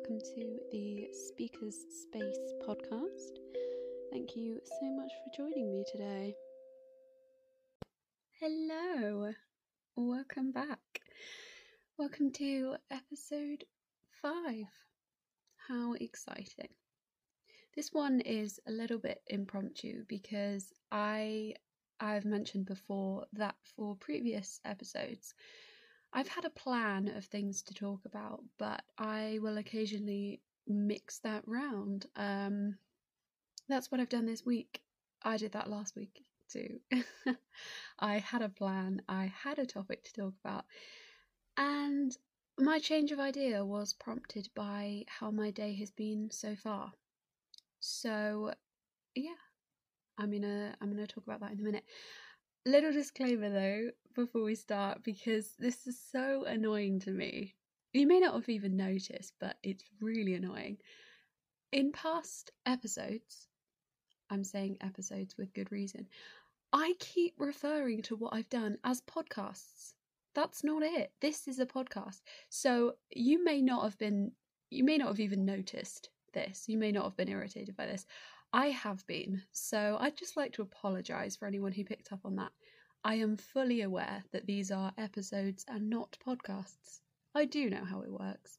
welcome to the Speakers Space podcast. Thank you so much for joining me today. Hello, welcome back. Welcome to episode five. How exciting! This one is a little bit impromptu because I I've mentioned before that for previous episodes I've had a plan of things to talk about, but I will occasionally mix that round. Um, that's what I've done this week. I did that last week too. I had a plan, I had a topic to talk about, and my change of idea was prompted by how my day has been so far. So, yeah, I'm gonna I'm gonna talk about that in a minute. Little disclaimer though, before we start, because this is so annoying to me. You may not have even noticed, but it's really annoying. In past episodes, I'm saying episodes with good reason, I keep referring to what I've done as podcasts. That's not it. This is a podcast. So you may not have been, you may not have even noticed this. You may not have been irritated by this. I have been, so I'd just like to apologise for anyone who picked up on that. I am fully aware that these are episodes and not podcasts. I do know how it works.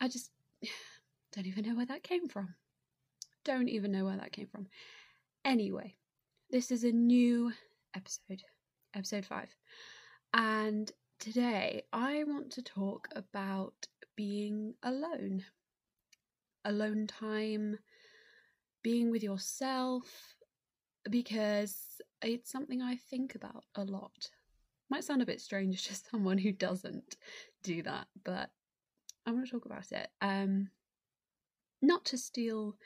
I just don't even know where that came from. Don't even know where that came from. Anyway, this is a new episode, episode five. And today I want to talk about being alone. Alone time being with yourself because it's something I think about a lot. Might sound a bit strange to someone who doesn't do that, but I want to talk about it. Um, not to steal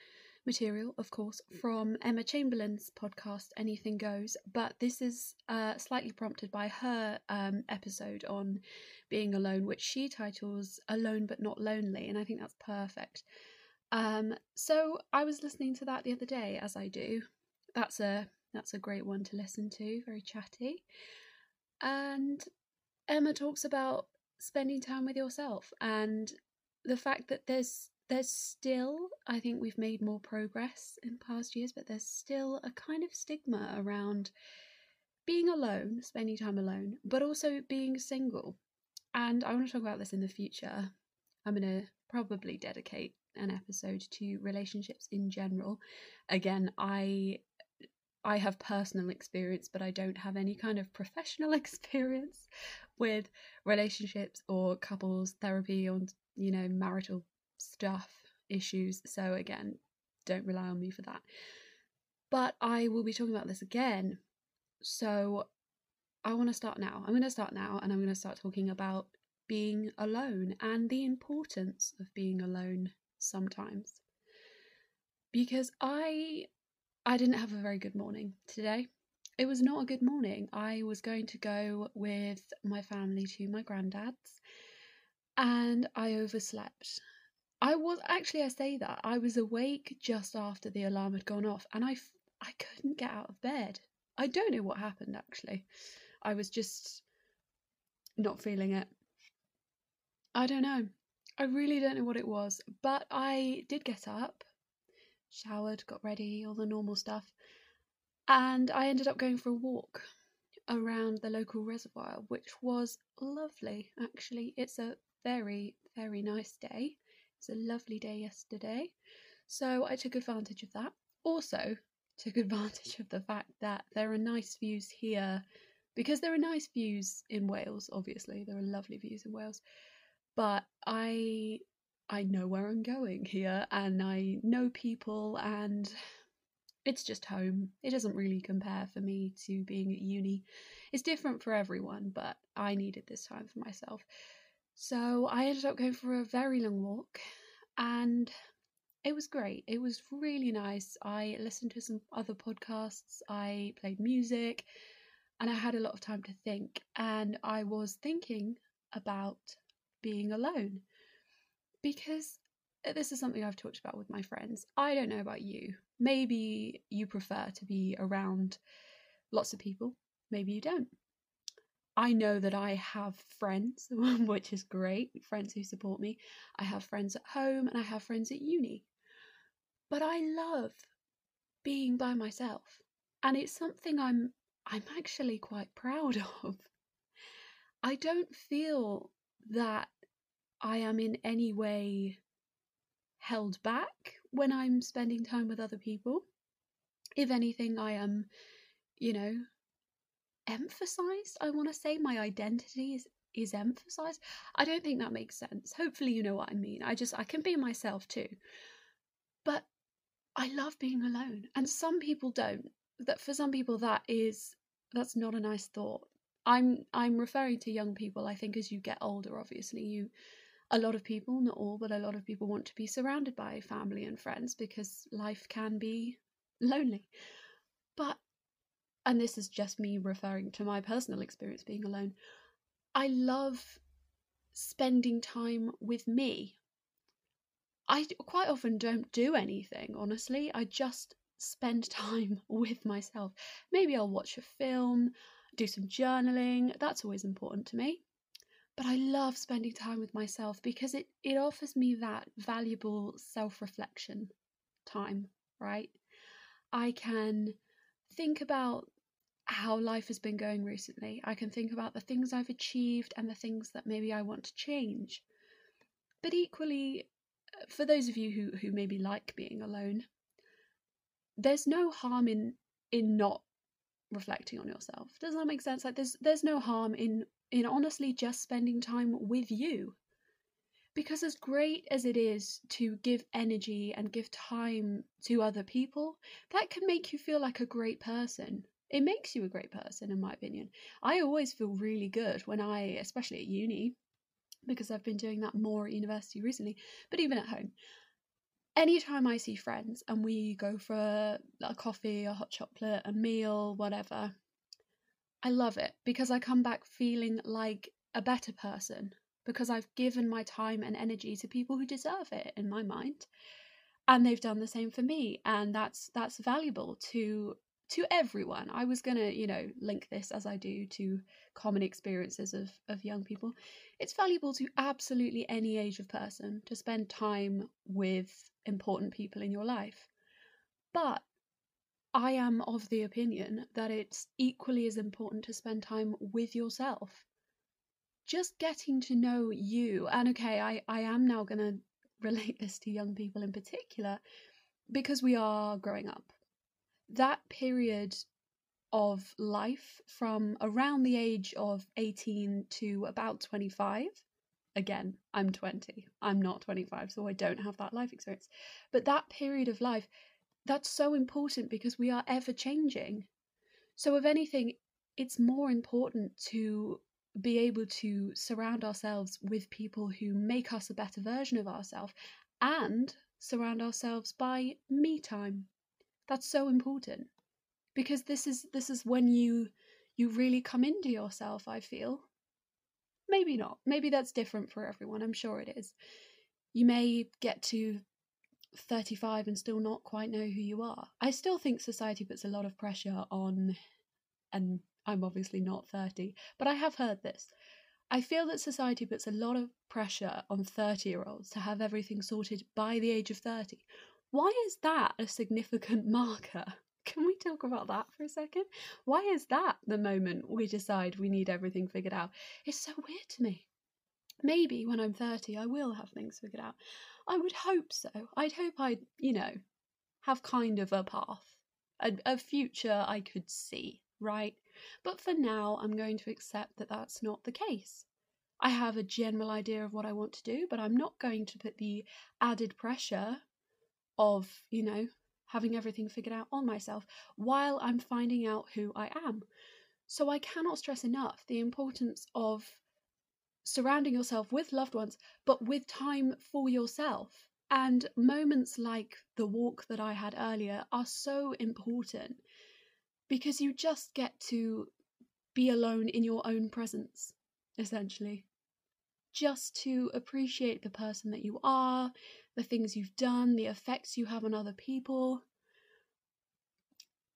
material, of course, from Emma Chamberlain's podcast Anything Goes, but this is uh, slightly prompted by her um, episode on being alone, which she titles Alone but Not Lonely, and I think that's perfect. Um, so I was listening to that the other day, as I do. That's a that's a great one to listen to, very chatty. And Emma talks about spending time with yourself and the fact that there's there's still I think we've made more progress in past years, but there's still a kind of stigma around being alone, spending time alone, but also being single. And I want to talk about this in the future. I'm going to probably dedicate an episode to relationships in general. Again, I I have personal experience, but I don't have any kind of professional experience with relationships or couples therapy or you know marital stuff issues. So again, don't rely on me for that. But I will be talking about this again. So I want to start now. I'm going to start now and I'm going to start talking about being alone and the importance of being alone sometimes. Because I I didn't have a very good morning today. It was not a good morning. I was going to go with my family to my granddad's and I overslept. I was actually I say that I was awake just after the alarm had gone off and I I couldn't get out of bed. I don't know what happened actually. I was just not feeling it. I don't know. I really don't know what it was, but I did get up, showered, got ready, all the normal stuff, and I ended up going for a walk around the local reservoir, which was lovely actually. It's a very, very nice day. It's a lovely day yesterday, so I took advantage of that. Also, took advantage of the fact that there are nice views here because there are nice views in Wales, obviously, there are lovely views in Wales but I I know where I'm going here and I know people and it's just home. It doesn't really compare for me to being at uni. It's different for everyone, but I needed this time for myself. So I ended up going for a very long walk and it was great. It was really nice. I listened to some other podcasts, I played music, and I had a lot of time to think. And I was thinking about being alone. Because uh, this is something I've talked about with my friends. I don't know about you. Maybe you prefer to be around lots of people, maybe you don't. I know that I have friends, which is great, friends who support me. I have friends at home and I have friends at uni. But I love being by myself. And it's something I'm I'm actually quite proud of. I don't feel that I am in any way held back when I'm spending time with other people. If anything, I am, you know, emphasized. I want to say my identity is is emphasized. I don't think that makes sense. Hopefully you know what I mean. I just I can be myself too. But I love being alone. And some people don't. That for some people that is that's not a nice thought. I'm I'm referring to young people. I think as you get older obviously you a lot of people, not all, but a lot of people want to be surrounded by family and friends because life can be lonely. But and this is just me referring to my personal experience being alone, I love spending time with me. I quite often don't do anything, honestly. I just spend time with myself. Maybe I'll watch a film, do some journaling. That's always important to me. But I love spending time with myself because it, it offers me that valuable self reflection time, right? I can think about how life has been going recently. I can think about the things I've achieved and the things that maybe I want to change. But equally, uh, for those of you who, who maybe like being alone, there's no harm in in not reflecting on yourself. Does that make sense? Like there's there's no harm in in honestly just spending time with you. Because as great as it is to give energy and give time to other people, that can make you feel like a great person it makes you a great person, in my opinion. I always feel really good when I, especially at uni, because I've been doing that more at university recently, but even at home. Anytime I see friends and we go for a, a coffee, a hot chocolate, a meal, whatever, I love it because I come back feeling like a better person because I've given my time and energy to people who deserve it in my mind and they've done the same for me and that's that's valuable to to everyone. I was going to, you know, link this as I do to common experiences of, of young people. It's valuable to absolutely any age of person to spend time with important people in your life. But I am of the opinion that it's equally as important to spend time with yourself. Just getting to know you, and okay, I, I am now going to relate this to young people in particular because we are growing up that period of life from around the age of 18 to about 25 again i'm 20 i'm not 25 so i don't have that life experience. But that period of life that's so important because we are ever changing. So if anything it's more important to be able to surround ourselves with people who make us a better version of ourselves and surround ourselves by me time. That's so important because this is this is when you you really come into yourself i feel maybe not. Maybe that's different for everyone. I'm sure it is. You may get to 35 and still not quite know who you are. I still think society puts a lot of pressure on and i'm obviously not 30 but i have heard this. I feel that society puts a lot of pressure on 30 year olds to have everything sorted by the age of 30 why is that a significant marker? Talk about that for a second? Why is that the moment we decide we need everything figured out? It's so weird to me. Maybe when I'm 30, I will have things figured out. I would hope so. I'd hope I'd, you know, have kind of a path, a, a future I could see, right? But for now, I'm going to accept that that's not the case. I have a general idea of what I want to do, but I'm not going to put the added pressure of, you know, having everything figured out on myself while I'm finding out who I am. So I cannot stress enough the importance of surrounding yourself with loved ones, but with time for yourself. And moments like the walk that I had earlier are so important because you just get to be alone in your own presence, essentially. Just to appreciate the person that you are, the things you've done, the effects you have on other people.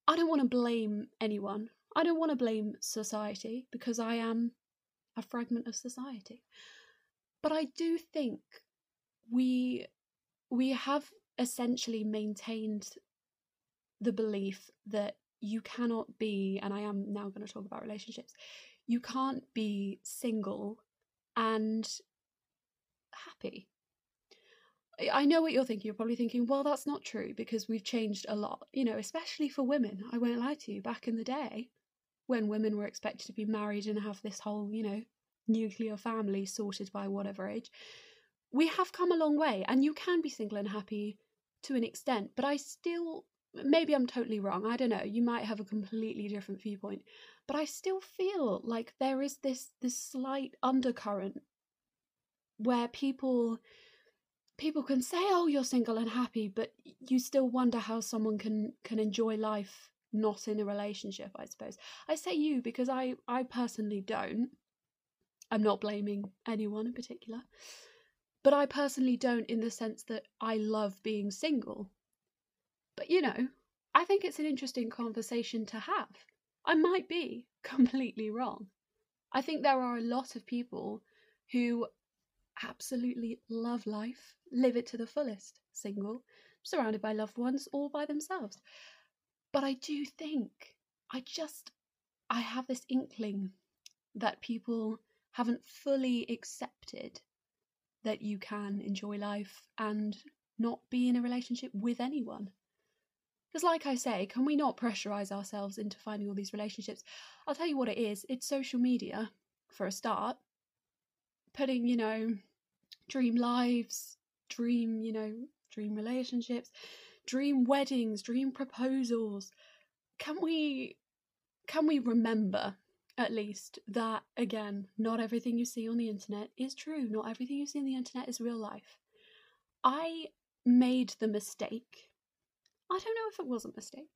I don't want to blame anyone I don't want to blame society because I am a fragment of society. But I do think we we have essentially maintained the belief that you cannot be and I am now going to talk about relationships. You can't be single and happy. I know what you're thinking. You're probably thinking, well, that's not true because we've changed a lot, you know, especially for women. I won't lie to you. Back in the day, when women were expected to be married and have this whole, you know, nuclear family sorted by whatever age, we have come a long way. And you can be single and happy to an extent, but I still, maybe I'm totally wrong. I don't know. You might have a completely different viewpoint, but I still feel like there is this this slight undercurrent where people people can say oh you're single and happy but you still wonder how someone can can enjoy life not in a relationship i suppose. I say you because i i personally don't. I'm not blaming anyone in particular. But i personally don't in the sense that i love being single. But you know i think it's an interesting conversation to have. I might be completely wrong. I think there are a lot of people who absolutely love life, live it to the fullest, single, surrounded by loved ones, all by themselves. But I do think, I just, I have this inkling that people haven't fully accepted that you can enjoy life and not be in a relationship with anyone. Because, like I say, can we not pressurize ourselves into finding all these relationships? I'll tell you what it is it's social media, for a start. Putting, you know, dream lives, dream, you know, dream relationships, dream weddings, dream proposals. Can we can we remember at least that again, not everything you see on the internet is true. Not everything you see on the internet is real life. I made the mistake. I don't know if it was a mistake.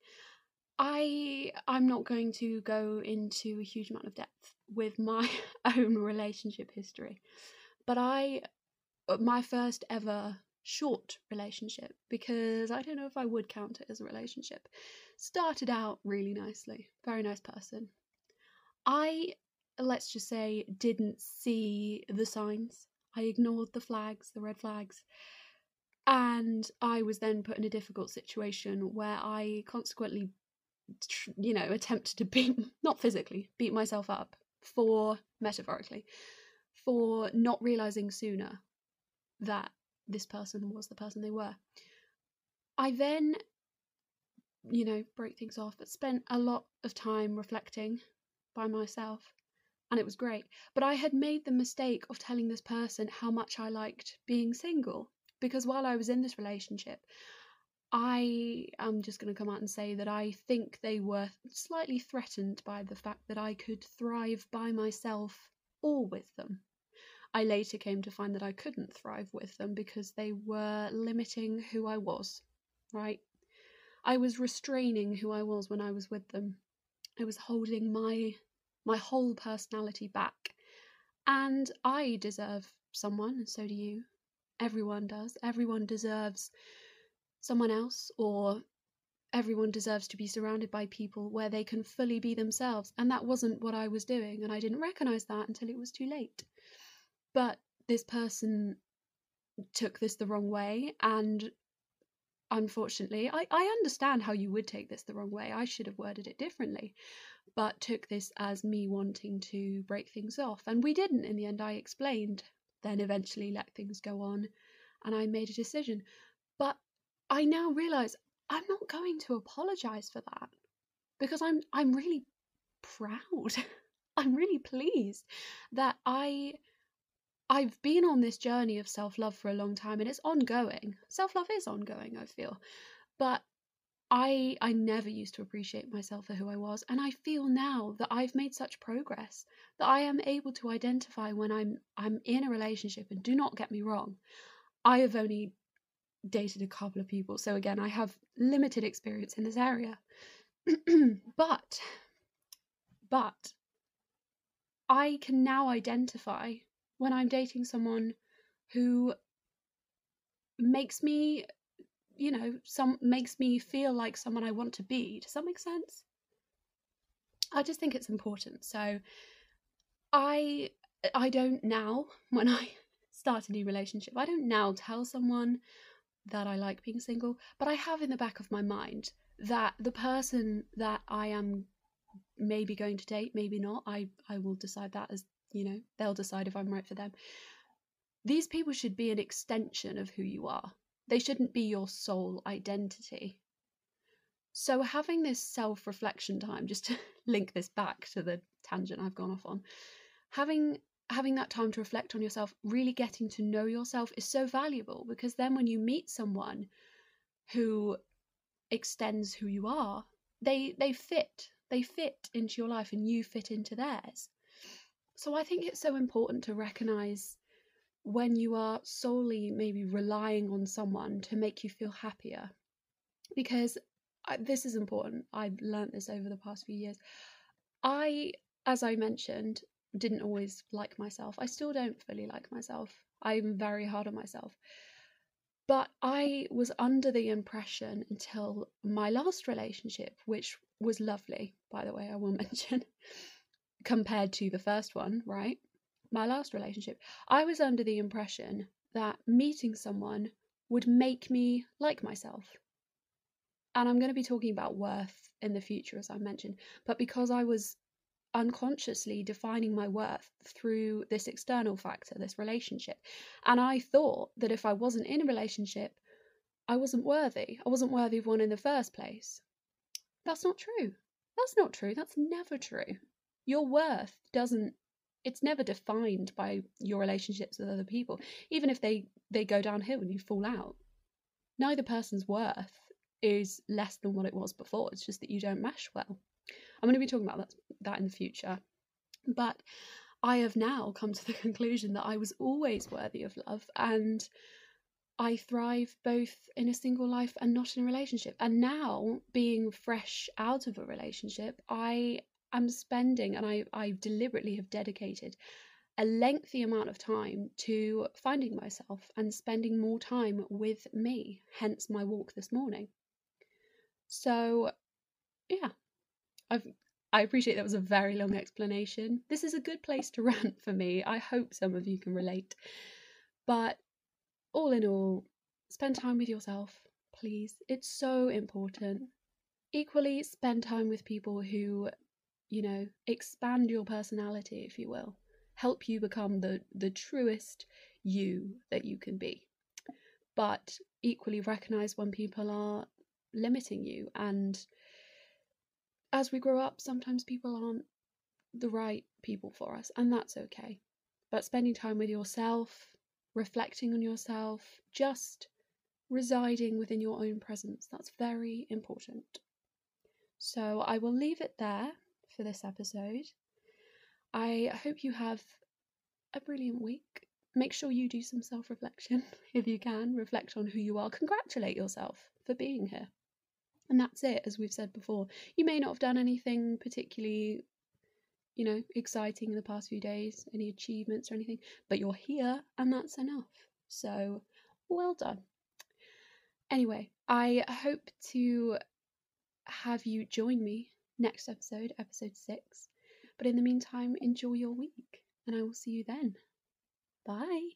I I'm not going to go into a huge amount of depth with my own relationship history. But I Uh, my first ever short relationship because I don't know if I would count it as a relationship. Started out really nicely, very nice person. I, let's just say, didn't see the signs. I ignored the flags, the red flags. And I was then put in a difficult situation where I consequently, you know, attempted to beat, not physically, beat myself up for, metaphorically, for not realizing sooner that this person was the person they were. I then, you know, broke things off, but spent a lot of time reflecting by myself, and it was great. But I had made the mistake of telling this person how much I liked being single because while I was in this relationship, I am just going to come out and say that I think they were slightly threatened by the fact that I could thrive by myself or with them. I later came to find that I couldn't thrive with them because they were limiting who I was, right? I was restraining who I was when I was with them. I was holding my my whole personality back. And I deserve someone, and so do you. Everyone does. Everyone deserves someone else, or everyone deserves to be surrounded by people where they can fully be themselves. And that wasn't what I was doing, and I didn't recognize that until it was too late. But this person took this the wrong way and unfortunately I, I understand how you would take this the wrong way i should have worded it differently but took this as me wanting to break things off and we didn't in the end i explained then eventually let things go on and i made a decision but i now realize i'm not going to apologize for that because i'm i'm really proud i'm really pleased that i I've been on this journey of self love for a long time and it's ongoing. Self love is ongoing, I feel. But I I never used to appreciate myself for who I was and I feel now that I've made such progress that I am able to identify when I'm I'm in a relationship and do not get me wrong. I have only dated a couple of people so again I have limited experience in this area. but but I can now identify when I'm dating someone who makes me, you know, some makes me feel like someone I want to be. Does that make sense? I just think it's important. So I I don't now when I start a new relationship, I don't now tell someone that I like being single, but I have in the back of my mind that the person that I am maybe going to date, maybe not, I I will decide that as, you know, they'll decide if I'm right for them. These people should be an extension of who you are. They shouldn't be your sole identity. So, having this self reflection time, just to link this back to the tangent I've gone off on, having having that time to reflect on yourself, really getting to know yourself is so valuable because then when you meet someone who extends who you are, they they fit. They fit into your life and you fit into theirs. So I think it's so important to recognize when you are solely maybe relying on someone to make you feel happier. Because I, this is important. I've learned this over the past few years. I, as I mentioned, didn't always like myself. I still don't fully like myself. I'm very hard on myself. But I was under the impression until my last relationship, which was lovely, by the way, I will mention, compared to the first one, right? My last relationship, I was under the impression that meeting someone would make me like myself. And I'm going to be talking about worth in the future, as I mentioned. But because I was unconsciously defining my worth through this external factor, this relationship. And I thought that if I wasn't in a relationship, I wasn't worthy. I wasn't worthy of one in the first place. That's not true. That's not true. That's never true. Your worth doesn't it's never defined by your relationships with other people, even if they they go downhill and you fall out. Neither person's worth is less than what it was before. It's just that you don't mesh well. I'm going to be talking about that, that in the future. But I have now come to the conclusion that I was always worthy of love and I thrive both in a single life and not in a relationship. And now, being fresh out of a relationship, I am spending and I, I deliberately have dedicated a lengthy amount of time to finding myself and spending more time with me, hence my walk this morning. So, yeah, I've I appreciate that was a very long explanation. This is a good place to rant for me. I hope some of you can relate. But all in all, spend time with yourself, please. It's so important. Equally, spend time with people who, you know, expand your personality, if you will, help you become the, the truest you that you can be. But equally, recognize when people are limiting you and as we grow up, sometimes people aren't the right people for us, and that's okay. But spending time with yourself, reflecting on yourself, just residing within your own presence, that's very important. So I will leave it there for this episode. I hope you have a brilliant week. Make sure you do some self reflection if you can. Reflect on who you are. Congratulate yourself for being here. And that's it, as we've said before. You may not have done anything particularly, you know, exciting in the past few days, any achievements or anything, but you're here and that's enough. So, well done. Anyway, I hope to have you join me next episode, episode six. But in the meantime, enjoy your week and I will see you then. Bye.